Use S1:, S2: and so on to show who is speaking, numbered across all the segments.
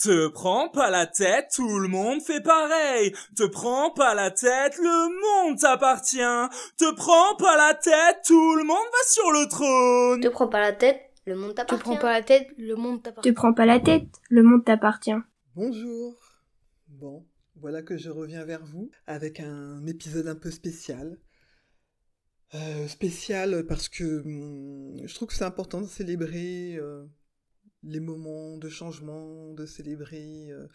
S1: Te prends pas la tête, tout le monde fait pareil. Te prends pas la tête, le monde t'appartient. Te prends pas la tête, tout le monde va sur le trône.
S2: Te prends pas la tête, le monde
S3: Te
S2: t'appartient.
S3: prends pas la tête, le monde t'appartient.
S4: Te prends pas la tête, le monde t'appartient.
S5: Bonjour. Bon, voilà que je reviens vers vous avec un épisode un peu spécial. Euh, spécial parce que hum, je trouve que c'est important de célébrer euh, les moments de changement, de célébrer euh,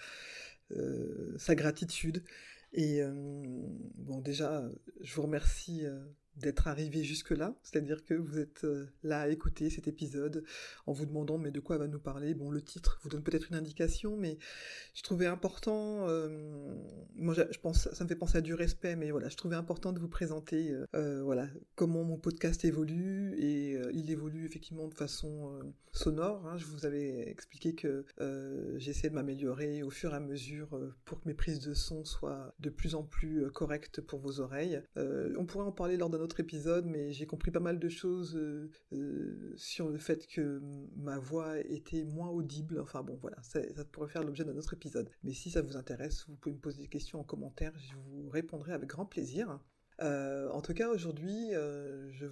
S5: euh, sa gratitude. Et euh, bon, déjà, je vous remercie d'être arrivé jusque-là, c'est-à-dire que vous êtes euh, là à écouter cet épisode en vous demandant mais de quoi va nous parler? Bon, le titre vous donne peut-être une indication, mais je trouvais important, euh, moi je pense, ça me fait penser à du respect, mais voilà, je trouvais important de vous présenter euh, voilà, comment mon podcast évolue, et il évolue effectivement de façon sonore. hein. Je vous avais expliqué que j'essaie de m'améliorer au fur et à mesure pour que mes prises de son soient de plus en plus correctes pour vos oreilles. On pourrait en parler lors d'un autre épisode, mais j'ai compris pas mal de choses euh, euh, sur le fait que ma voix était moins audible. Enfin bon, voilà, ça, pourrait faire l'objet d'un autre épisode. Mais si ça vous intéresse, vous pouvez me poser des questions en commentaire, je vous répondrai avec grand plaisir. Euh, en tout cas, aujourd'hui,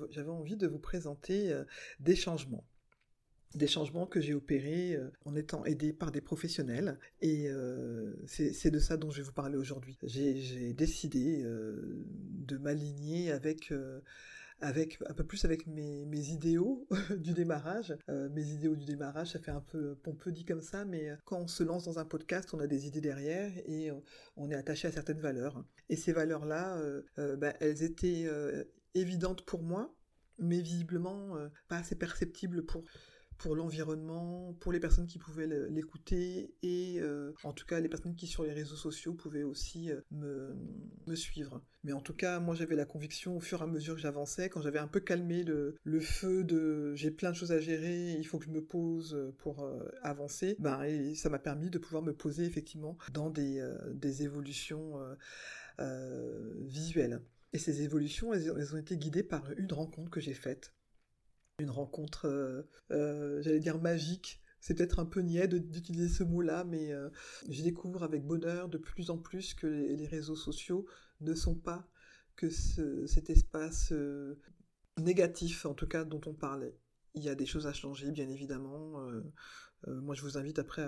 S5: j'avais envie de vous présenter des changements. Des changements que j'ai opérés euh, en étant aidé par des professionnels. Et euh, c'est de ça dont je vais vous parler aujourd'hui. J'ai décidé euh, de m'aligner avec... avec un peu plus avec mes, idéaux du démarrage. Mes idéaux du démarrage, ça fait un peu pompeux dit comme ça, mais quand on se lance dans un podcast, on a des idées derrière et on est attaché à certaines valeurs. Et ces valeurs-là, bah, elles étaient évidentes pour moi, mais visiblement pas assez perceptibles pour pour l'environnement, pour les personnes qui pouvaient l'écouter et euh, en tout cas les personnes qui sur les réseaux sociaux pouvaient aussi euh, me, suivre. Mais en tout cas, moi j'avais la conviction au fur et à mesure que j'avançais, quand j'avais un peu calmé le, feu de j'ai plein de choses à gérer, il faut que je me pose pour euh, avancer, ben, et ça m'a permis de pouvoir me poser effectivement dans des, des évolutions visuelles. Et ces évolutions, elles ont été guidées par une rencontre que j'ai faite. Une rencontre, euh, euh, j'allais dire magique, c'est peut-être un peu niais d'utiliser ce mot-là, mais euh, je découvre avec bonheur de plus en plus que les, réseaux sociaux ne sont pas que ce- cet espace négatif, en tout cas, dont on parlait. Il y a des choses à changer, bien évidemment. Moi, je vous invite après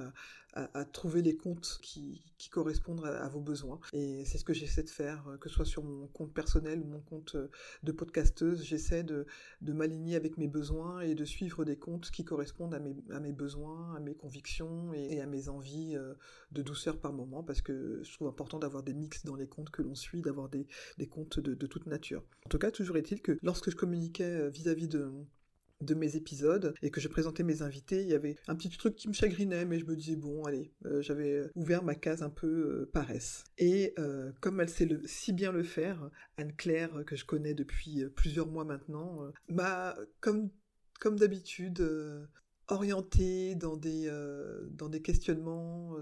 S5: à, trouver les comptes qui, correspondent à, vos besoins. Et c'est ce que j'essaie de faire, euh, que ce soit sur mon compte personnel ou mon compte euh, de podcasteuse. J'essaie de, m'aligner avec mes besoins et de suivre des comptes qui correspondent à mes, besoins, à mes convictions et, à mes envies euh, de douceur par moment, parce que je trouve important d'avoir des mix dans les comptes que l'on suit, d'avoir des, comptes de, toute nature. En tout cas, toujours est-il que lorsque je communiquais euh, vis-à-vis de de mes épisodes et que je présentais mes invités, il y avait un petit truc qui me chagrinait, mais je me disais bon, allez, euh, j'avais euh, ouvert ma case un peu euh, paresse. Et comme elle sait si bien le faire, Anne-Claire, que je connais depuis plusieurs mois maintenant, m'a, comme, comme d'habitude, orientée dans des, dans des questionnements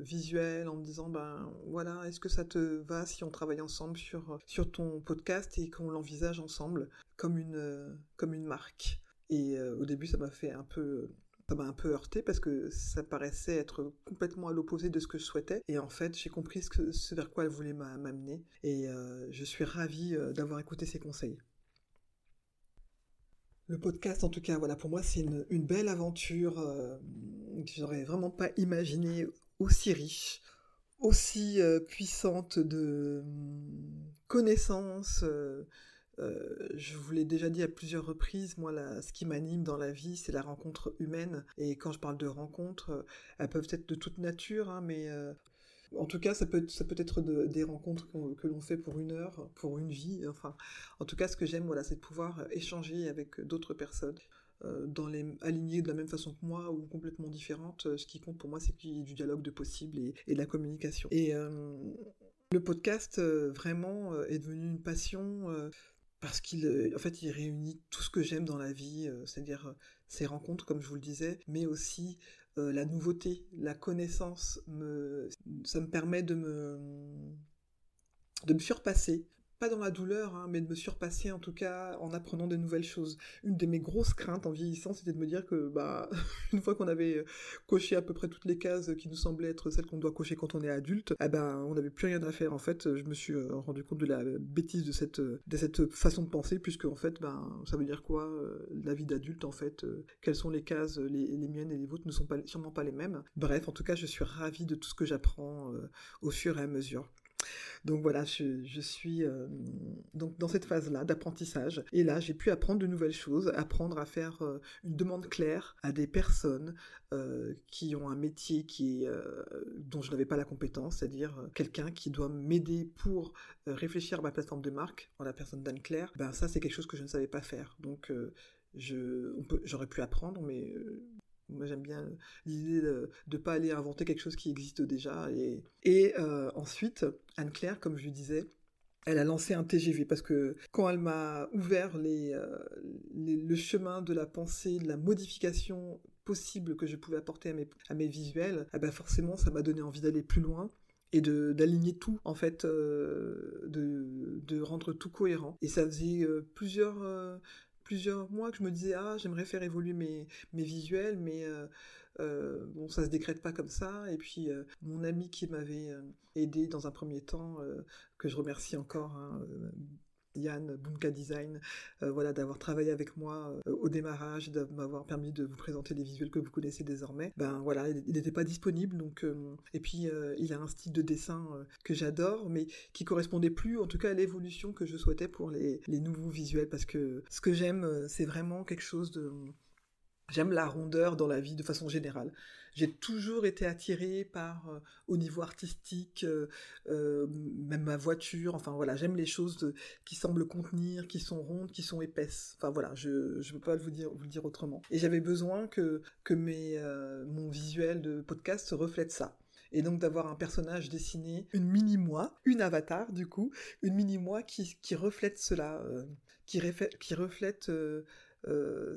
S5: visuels en me disant ben voilà est-ce que ça te va si on travaille ensemble sur, sur ton podcast et qu'on l'envisage ensemble comme une, comme une marque et euh, au début ça m'a fait un peu un peu heurté parce que ça paraissait être complètement à l'opposé de ce que je souhaitais. Et en fait, j'ai compris ce, vers quoi elle voulait m'a- m'amener. Et euh, je suis ravie euh, d'avoir écouté ses conseils. Le podcast, en tout cas, voilà, pour moi, c'est une, belle aventure euh, que j'aurais vraiment pas imaginé aussi riche, aussi puissante de hum, connaissances. Euh, je vous l'ai déjà dit à plusieurs reprises, moi, ce qui m'anime dans la vie, c'est la rencontre humaine. Et quand je parle de rencontres, euh, elles peuvent être de toute nature, hein, mais euh, en tout cas, ça peut, être de- des rencontres que l'on fait pour une heure, pour une vie. Enfin, en tout cas, ce que j'aime, voilà, c'est de pouvoir échanger avec d'autres personnes. alignées de la même façon que moi ou complètement différentes, ce qui compte pour moi c'est qu'il y ait du dialogue de possible et, de la communication. Et le podcast vraiment est devenu une passion parce qu'il euh, en fait il réunit tout ce que j'aime dans la vie, euh, c'est-à-dire euh, ces rencontres comme je vous le disais, mais aussi euh, la nouveauté, la connaissance ça me permet de me de me surpasser pas dans la douleur, hein, mais de me surpasser en tout cas en apprenant de nouvelles choses. Une de mes grosses craintes en vieillissant, c'était de me dire que bah une fois qu'on avait coché à peu près toutes les cases qui nous semblaient être celles qu'on doit cocher quand on est adulte, eh ben on n'avait plus rien à faire. En fait, je me suis euh, rendu compte de la bêtise de cette de cette façon de penser, puisque en fait, ben ça veut dire quoi euh, la vie d'adulte en fait euh, Quelles sont les cases les, les, miennes et les vôtres ne sont pas sûrement pas les mêmes. Bref, en tout cas, je suis ravie de tout ce que j'apprends au fur et à mesure. Donc voilà, je, suis euh, dans cette phase-là d'apprentissage. Et là, j'ai pu apprendre de nouvelles choses, apprendre à faire euh, une demande claire à des personnes euh, qui ont un métier dont je n'avais pas la compétence, c'est-à-dire quelqu'un qui doit m'aider pour réfléchir à ma plateforme de marque, en la personne d'Anne-Claire. Ben ça, c'est quelque chose que je ne savais pas faire. Donc j'aurais pu apprendre, mais moi, j'aime bien l'idée de ne pas aller inventer quelque chose qui existe déjà. Et, euh, ensuite, Anne-Claire, comme je lui disais, elle a lancé un TGV parce que quand elle m'a ouvert les, euh, le chemin de la pensée, de la modification possible que je pouvais apporter à mes, à mes visuels, eh ben forcément, ça m'a donné envie d'aller plus loin et d'aligner tout en fait euh, de, de rendre tout cohérent et ça faisait plusieurs plusieurs mois que je me disais ah j'aimerais faire évoluer mes, visuels mais euh, euh, bon ça se décrète pas comme ça. Et puis euh, mon ami qui m'avait aidé dans un premier temps que je remercie encore hein, Yann Bunka Design, euh, voilà, d'avoir travaillé avec moi euh, au démarrage, de m'avoir permis de vous présenter les visuels que vous connaissez désormais. Ben voilà, il n'était pas disponible, donc euh, et puis il a un style de dessin que j'adore, mais qui correspondait plus, en tout cas, à l'évolution que je souhaitais pour les, les nouveaux visuels, parce que ce que j'aime, c'est vraiment quelque chose de J'aime la rondeur dans la vie de façon générale. J'ai toujours été attirée par, euh, au niveau artistique, euh, euh, même ma voiture. Enfin voilà, j'aime les choses qui semblent contenir, qui sont rondes, qui sont épaisses. Enfin voilà, je je peux pas vous le dire autrement. Et j'avais besoin que que mes mon visuel de podcast reflète ça. Et donc d'avoir un personnage dessiné, une mini moi, une avatar du coup, une mini moi qui qui reflète cela, qui reflète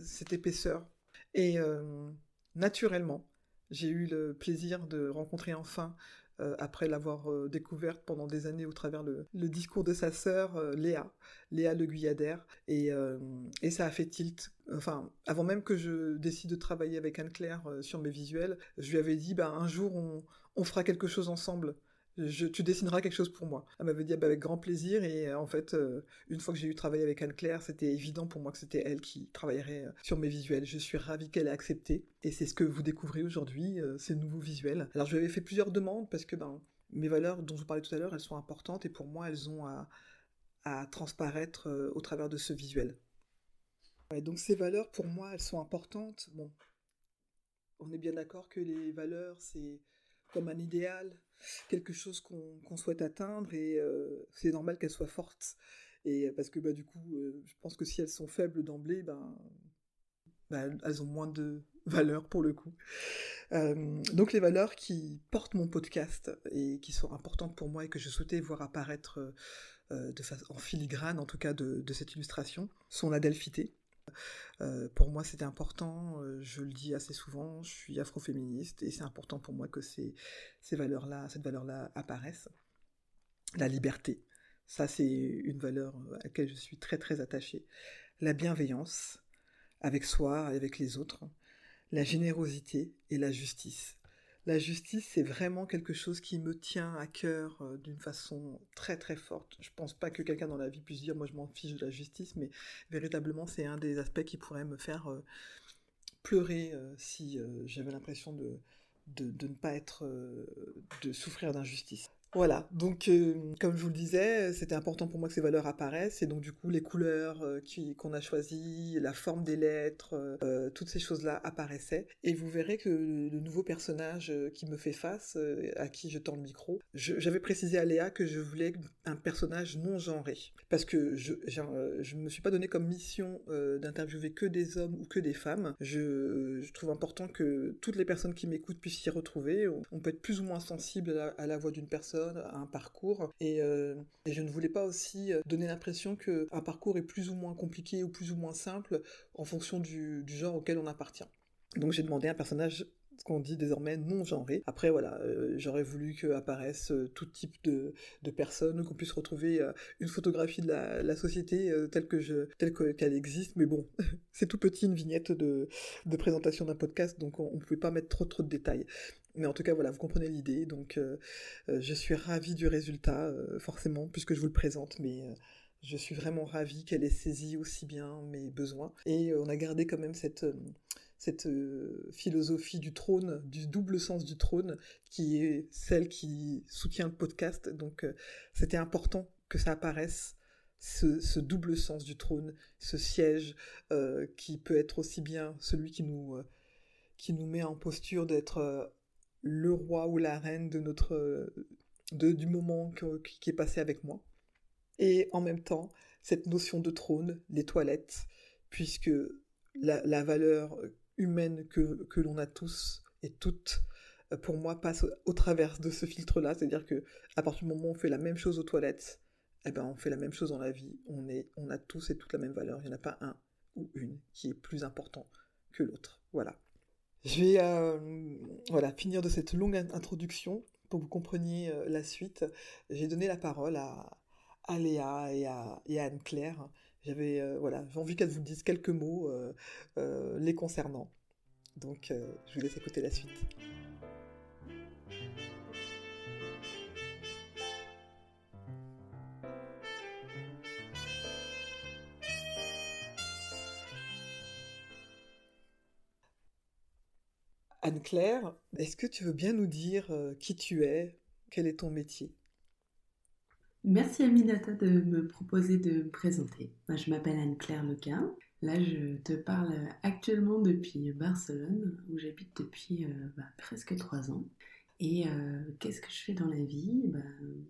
S5: cette épaisseur et euh, naturellement, j'ai eu le plaisir de rencontrer enfin, euh, après l'avoir euh, découverte pendant des années au travers le, discours de sa sœur Léa, Léa Le Guyadère, et, ça a fait tilt. Enfin, avant même que je décide de travailler avec Anne-Claire sur mes visuels, je lui avais dit, bah, un jour on fera quelque chose ensemble tu dessineras quelque chose pour moi. Elle m'avait dit ah bah, avec grand plaisir et euh, en fait, euh, une fois que j'ai eu travaillé avec Anne-Claire, c'était évident pour moi que c'était elle qui travaillerait euh, sur mes visuels. Je suis ravie qu'elle ait accepté et c'est ce que vous découvrez aujourd'hui, ces nouveaux visuels. Alors je lui avais fait plusieurs demandes parce que ben, mes valeurs dont je vous parlais tout à l'heure, elles sont importantes et pour moi, elles ont à, transparaître au travers de ce visuel. donc ces valeurs, pour moi, elles sont importantes. Bon, on est bien d'accord que les valeurs, c'est comme un idéal, quelque chose qu'on souhaite atteindre et euh, c'est normal qu'elles soient fortes. Et parce que bah, du coup, euh, je pense que si elles sont faibles d'emblée, ben, ben, elles ont moins de valeur pour le coup. Euh, donc les valeurs qui portent mon podcast et qui sont importantes pour moi et que je souhaitais voir apparaître en filigrane en tout cas de, de cette illustration sont la delphité, euh, pour moi, c'était important, euh, je le dis assez souvent, je suis afroféministe et c'est important pour moi que ces, valeurs-là, cette valeur-là apparaisse. La liberté, ça c'est une valeur à laquelle je suis très très attachée. La bienveillance avec soi et avec les autres. La générosité et la justice la justice, c'est vraiment quelque chose qui me tient à cœur euh, d'une façon très très forte. Je pense pas que quelqu'un dans la vie puisse dire moi je m'en fiche de la justice, mais véritablement c'est un des aspects qui pourrait me faire euh, pleurer euh, si j'avais l'impression de, de, ne pas être, de souffrir d'injustice. Voilà, donc euh, comme je vous le disais, c'était important pour moi que ces valeurs apparaissent, et donc du coup les couleurs euh, qu'on a choisies, la forme des lettres, euh, toutes ces choses-là apparaissaient, et vous verrez que le, nouveau personnage qui me fait face, à qui je tends le micro, j'avais précisé à Léa que je voulais un personnage non genré, parce que je, je me suis pas donné comme mission d'interviewer que des hommes ou que des femmes, je, trouve important que toutes les personnes qui m'écoutent puissent s'y retrouver, on, peut être plus ou moins sensible à la voix d'une personne, un parcours. Euh, et, je ne voulais pas aussi euh, donner l'impression qu'un parcours est plus ou moins compliqué ou plus ou moins simple en fonction du, genre auquel on appartient. Donc j'ai demandé un personnage ce qu'on dit désormais non genré. Après voilà, euh, j'aurais voulu qu'apparaissent euh, tout type de, de personnes, qu'on puisse retrouver une photographie de la, la société telle que je telle qu'elle existe, mais bon, c'est tout petit une vignette de, de présentation d'un podcast, donc on ne pouvait pas mettre trop trop de détails. Mais en tout cas, voilà, vous comprenez l'idée. Donc, je suis ravie du résultat, forcément, puisque je vous le présente. Mais je suis vraiment ravie qu'elle ait saisi aussi bien mes besoins. Et on a gardé quand même cette, cette euh, philosophie du trône, du double sens du trône, qui est celle qui soutient le podcast. Donc euh, c'était important que ça apparaisse, ce, double sens du trône, ce siège euh, qui peut être aussi bien celui qui nous, qui nous met en posture d'être le roi ou la reine de notre, de, du moment qui est passé avec moi. Et en même temps, cette notion de trône, les toilettes, puisque la, la, valeur humaine que, que l'on a tous et toutes, euh, pour moi, passe au, travers de ce filtre-là. C'est-à-dire que à partir du moment où on fait la même chose aux toilettes, eh ben, on fait la même chose dans la vie. On, est, on a tous et toutes la même valeur. Il n'y en a pas un ou une qui est plus important que l'autre. Voilà. Je vais euh, voilà, finir de cette longue introduction pour que vous compreniez euh, la suite. J'ai donné la parole à, à Léa et à, Anne-Claire j'avais euh, voilà, j'ai envie qu'elle vous dise quelques mots les concernant. Donc je vous laisse écouter la suite. Anne-Claire, est-ce que tu veux bien nous dire qui tu es, quel est ton métier?
S2: Merci Aminata de me proposer de me présenter. Je m'appelle Anne-Claire Lequin. Là, je te parle actuellement depuis Barcelone, où j'habite depuis euh, bah, presque trois ans. Et euh, qu'est-ce que je fais dans la vie? Bah,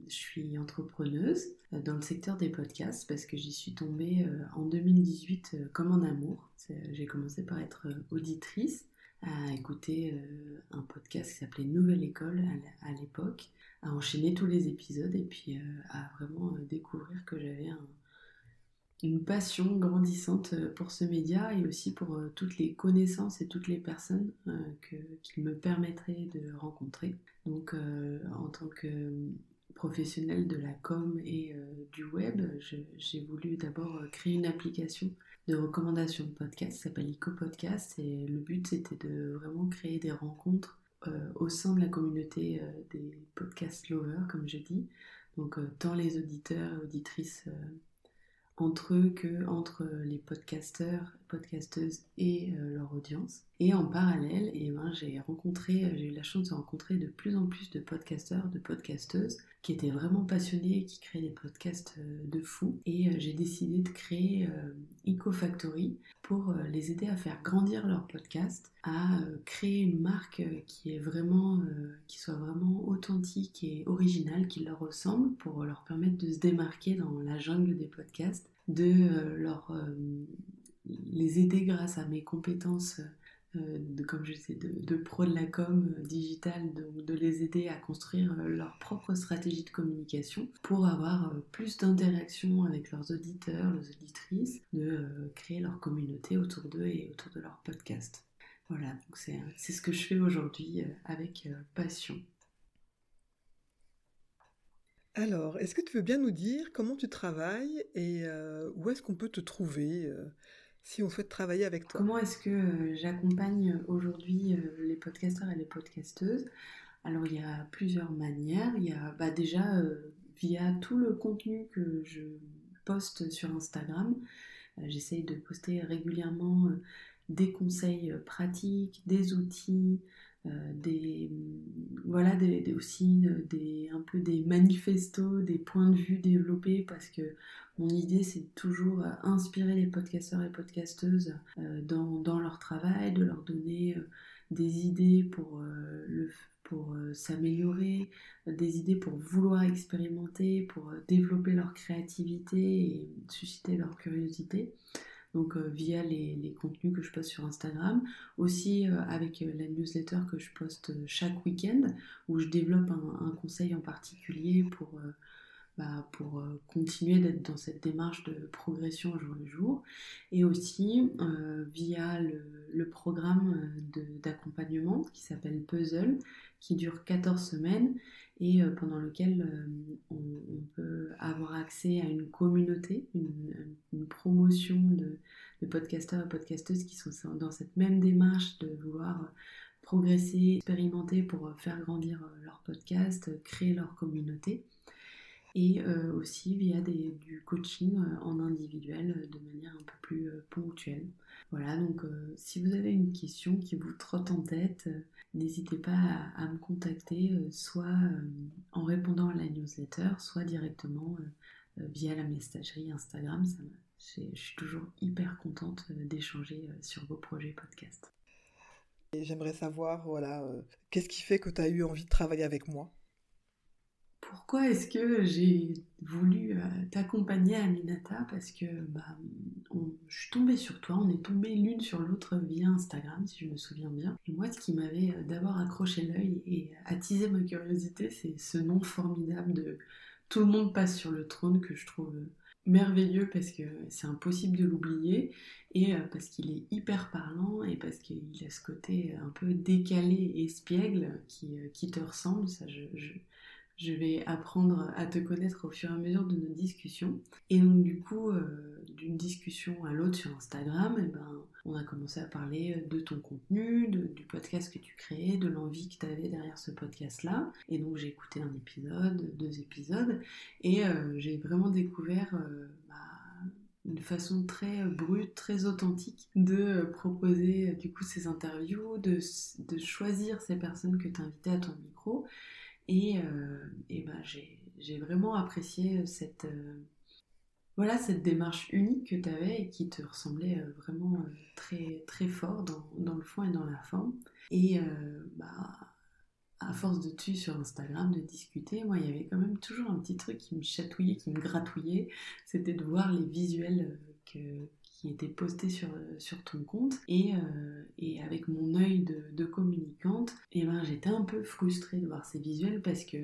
S2: Je suis entrepreneuse euh, dans le secteur des podcasts parce que j'y suis tombée en 2018 comme en amour. J'ai commencé par être auditrice, à écouter un podcast qui s'appelait Nouvelle École à l'époque à enchaîner tous les épisodes et puis euh, à vraiment euh, découvrir que j'avais une passion grandissante euh, pour ce média et aussi pour toutes les connaissances et toutes les personnes qu'il me permettrait de rencontrer. Donc en tant que professionnelle de la com et du web, j'ai voulu d'abord créer une application de recommandation de podcast qui s'appelle EcoPodcast et le but c'était de vraiment créer des rencontres euh, au sein de la communauté euh, des podcast lovers, comme je dis. Donc, euh, tant les auditeurs et auditrices entre eux que entre les podcasteurs, podcasteuses et leur audience. Et en parallèle, eh ben, j'ai rencontré, j'ai eu la chance de rencontrer de plus en plus de podcasteurs, de podcasteuses qui étaient vraiment passionnés et qui créaient des podcasts de fou. Et j'ai décidé de créer EcoFactory pour les aider à faire grandir leur podcast à euh, créer une marque euh, qui est vraiment, euh, qui soit vraiment authentique et originale, qui leur ressemble, pour leur permettre de se démarquer dans la jungle des podcasts, de leur les aider grâce à mes compétences de, comme je de, pro de la com digitale, de, les aider à construire leur propre stratégie de communication pour avoir plus d'interaction avec leurs auditeurs, leurs auditrices, de créer leur communauté autour d'eux et autour de leur podcast. Voilà, c'est ce que je fais aujourd'hui euh, avec euh, passion.
S5: Alors, est-ce que tu veux bien nous dire comment tu travailles et euh, où est-ce qu'on peut te trouver si on souhaite travailler avec toi
S2: Comment est-ce que j'accompagne aujourd'hui les podcasteurs et les podcasteuses? Alors, il y a plusieurs manières. Il y a bah, déjà via tout le contenu que je poste sur Instagram. J'essaye de poster régulièrement des conseils euh, pratiques, des outils, euh, des voilà aussi euh, un peu des manifestos, des points de vue développés parce que mon idée c'est toujours inspirer les podcasteurs et podcasteuses dans, leur travail, de leur donner des idées pour pour s'améliorer, des idées pour vouloir expérimenter, pour développer leur créativité et susciter leur curiosité donc euh, via les, contenus que je poste sur Instagram, aussi euh, avec euh, la newsletter que je poste chaque week-end, où je développe un, conseil en particulier pour, bah, pour continuer d'être dans cette démarche de progression jour le jour, et aussi via le, le programme d'accompagnement qui s'appelle Puzzle, qui dure 14 semaines et pendant lequel on, peut avoir accès à une communauté, une, promotion de, de, podcasteurs et podcasteuses qui sont dans cette même démarche de vouloir progresser, expérimenter pour faire grandir leur podcast, créer leur communauté et euh, aussi via du coaching euh, en individuel euh, de manière un peu plus ponctuelle. Voilà, donc si vous avez une question qui vous trotte en tête, n'hésitez pas à, me contacter, soit en répondant à la newsletter, soit directement via la messagerie Instagram. je suis toujours hyper contente d'échanger sur vos projets podcast.
S5: J'aimerais savoir, voilà, qu'est-ce qui fait que tu as eu envie de travailler avec moi?
S2: Pourquoi est-ce que j'ai voulu euh, t'accompagner Aminata? Parce que bah, je suis tombée sur toi, on est tombé l'une sur l'autre via Instagram, si je me souviens bien. Et moi, ce qui m'avait euh, d'abord accroché l'œil et attisé ma curiosité, c'est ce nom formidable de Tout le monde passe sur le trône que je trouve merveilleux parce que c'est impossible de l'oublier et euh, parce qu'il est hyper parlant et parce qu'il a ce côté un peu décalé et espiègle qui, te ressemble. Ça, vais apprendre à te connaître au fur et à mesure de nos discussions. Et donc du coup, euh, d'une discussion à l'autre sur Instagram, eh ben, on a commencé à parler de ton contenu, du podcast que tu créais, de l'envie que tu avais derrière ce podcast-là. Et donc j'ai écouté un épisode, deux épisodes, et euh, j'ai vraiment découvert... Euh, bah, une façon très brute, très authentique de proposer du coup ces interviews, de, de choisir ces personnes que tu invitais à ton micro et, euh, ben j'ai vraiment apprécié cette, euh, voilà, cette démarche unique que tu avais et qui te ressemblait euh, vraiment très, très fort dans, le fond et dans la forme. Et bah, à force de dessus sur Instagram, de discuter, moi, il y avait quand même toujours un petit truc qui me chatouillait, qui me gratouillait. C'était de voir les visuels que, qui était posté sur, sur ton compte et, euh, et avec mon œil de, communicante, et eh ben, j'étais un peu frustrée de voir ces visuels parce que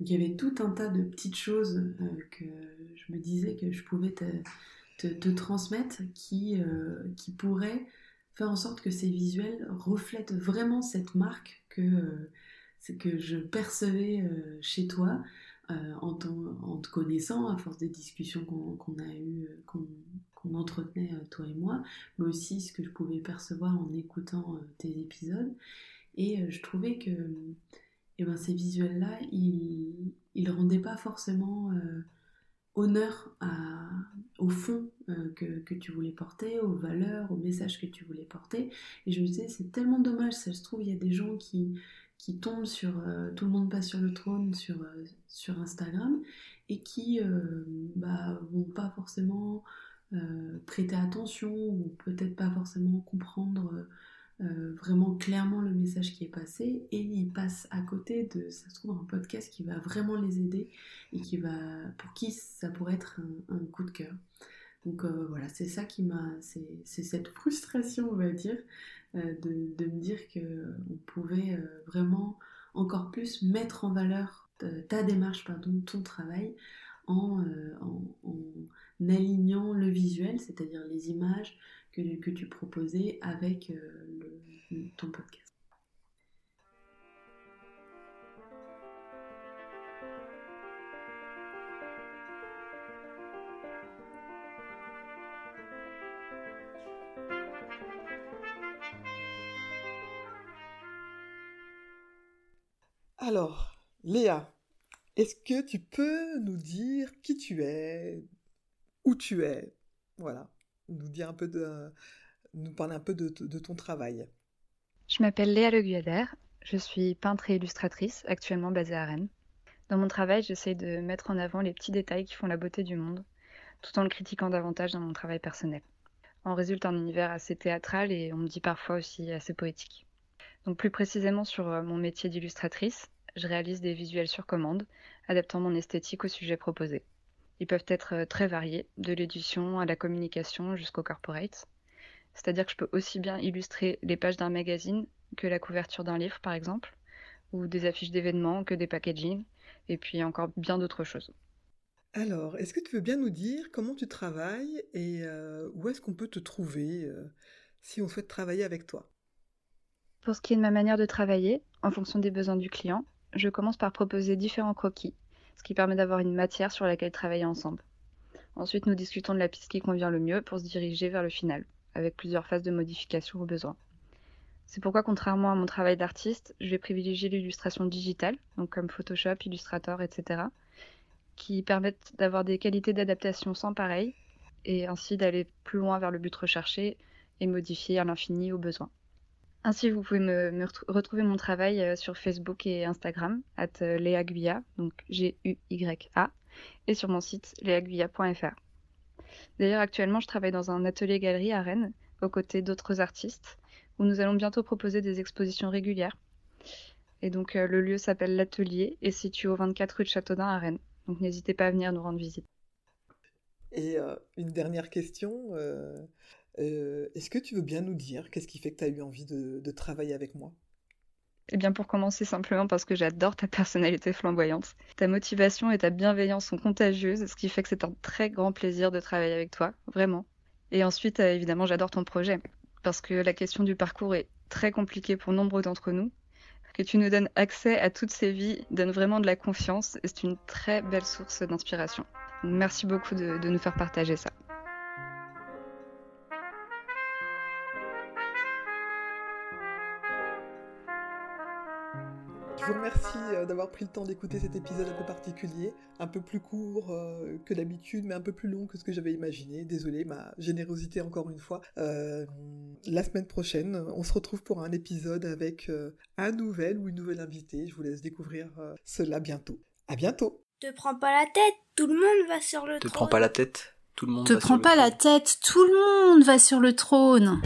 S2: il y avait tout un tas de petites choses euh, que je me disais que je pouvais te, te, transmettre qui, euh, qui pourraient faire en sorte que ces visuels reflètent vraiment cette marque que, que je percevais chez toi. en, te connaissant, à force des discussions qu'on a eues, qu'on entretenait euh, toi et moi, mais aussi ce que je pouvais percevoir en écoutant euh, tes épisodes. Et euh, je trouvais que eh ben, ces visuels-là, ils ne rendaient pas forcément honneur au fond que, que, tu voulais porter, aux valeurs, aux messages que tu voulais porter. Et je me disais, c'est tellement dommage, ça se trouve, il y a des gens qui, qui tombent sur Tout le monde passe sur le trône sur, sur Instagram et qui bah, vont pas forcément euh, prêter attention ou peut-être pas forcément comprendre euh, vraiment clairement le message qui est passé. Et ils passent à côté de ça se trouve un podcast qui va vraiment les aider et qui va pour qui ça pourrait être un, coup de cœur. Donc euh, voilà c'est ça qui m'a c'est cette frustration on va dire de, de, me dire que on pouvait vraiment encore plus mettre en valeur ta démarche pardon ton travail en, en alignant le visuel, c'est-à-dire les images que, tu proposais avec euh, ton podcast.
S5: Alors, Léa, est-ce que tu peux nous dire qui tu es, où tu es. Voilà, nous dire un peu de, parler un peu de, ton travail.
S3: Je m'appelle Léa Le Guyader, je suis peintre et illustratrice, actuellement basée à Rennes. Dans mon travail, j'essaie de mettre en avant les petits détails qui font la beauté du monde, tout en le critiquant davantage dans mon travail personnel. En résulte un univers assez théâtral et on me dit parfois aussi assez poétique. Donc plus précisément sur euh, mon métier d'illustratrice, je réalise des visuels sur commande, adaptant mon esthétique au sujet proposé. Ils peuvent être euh, très variés, de l'édition à la communication jusqu'au corporate. C'est-à-dire que je peux aussi bien illustrer les pages d'un magazine que la couverture d'un livre, par exemple, ou des affiches d'événements que des packaging, et puis encore bien d'autres choses.
S5: Alors, est-ce que tu veux bien nous dire comment tu travailles et euh, où est-ce qu'on peut te trouver euh, si on souhaite travailler avec toi?
S3: Pour ce qui est de ma manière de travailler, en fonction des besoins du client, je commence par proposer différents croquis, ce qui permet d'avoir une matière sur laquelle travailler ensemble. Ensuite, nous discutons de la piste qui convient le mieux pour se diriger vers le final, avec plusieurs phases de modification au besoin. C'est pourquoi, contrairement à mon travail d'artiste, je vais privilégier l'illustration digitale, donc comme Photoshop, Illustrator, etc., qui permettent d'avoir des qualités d'adaptation sans pareil, et ainsi d'aller plus loin vers le but recherché et modifier à l'infini au besoin. Ainsi, vous pouvez me, retrouver mon travail euh, sur Facebook et Instagram, at euh, Léa donc G-U-Y-A, et sur mon site léaguilla.fr. D'ailleurs, actuellement, je travaille dans un atelier galerie à Rennes, aux côtés d'autres artistes, où nous allons bientôt proposer des expositions régulières. Et donc, euh, le lieu s'appelle l'Atelier et situé au 24 rue de Châteaudun à Rennes. Donc, n'hésitez pas à venir nous rendre visite.
S5: Et une dernière question. Est-ce que tu veux bien nous dire qu'est-ce qui fait que tu as eu envie de, travailler avec moi?
S3: Eh bien, pour commencer, simplement parce que j'adore ta personnalité flamboyante. Ta motivation et ta bienveillance sont contagieuses, ce qui fait que c'est un très grand plaisir de travailler avec toi, vraiment. Et ensuite, euh, évidemment, j'adore ton projet, parce que la question du parcours est très compliquée pour nombre d'entre nous. Que tu nous donnes accès à toutes ces vies donne vraiment de la confiance et c'est une très belle source d'inspiration. Merci beaucoup de nous faire partager ça.
S5: Je vous remercie euh, d'avoir pris le temps d'écouter cet épisode un peu particulier, un peu plus court euh, que d'habitude, mais un peu plus long que ce que j'avais imaginé. Désolé, ma générosité encore une fois. Euh, la semaine prochaine, on se retrouve pour un épisode avec un nouvel ou une nouvelle invitée. Je vous laisse découvrir cela bientôt. À bientôt.
S4: Te prends pas la tête, tout le monde va sur le
S6: trône. Te prends pas la tête, tout le monde
S7: Te
S6: va
S7: prends
S6: sur
S7: pas
S6: le
S7: la tête, tout le monde va sur le trône.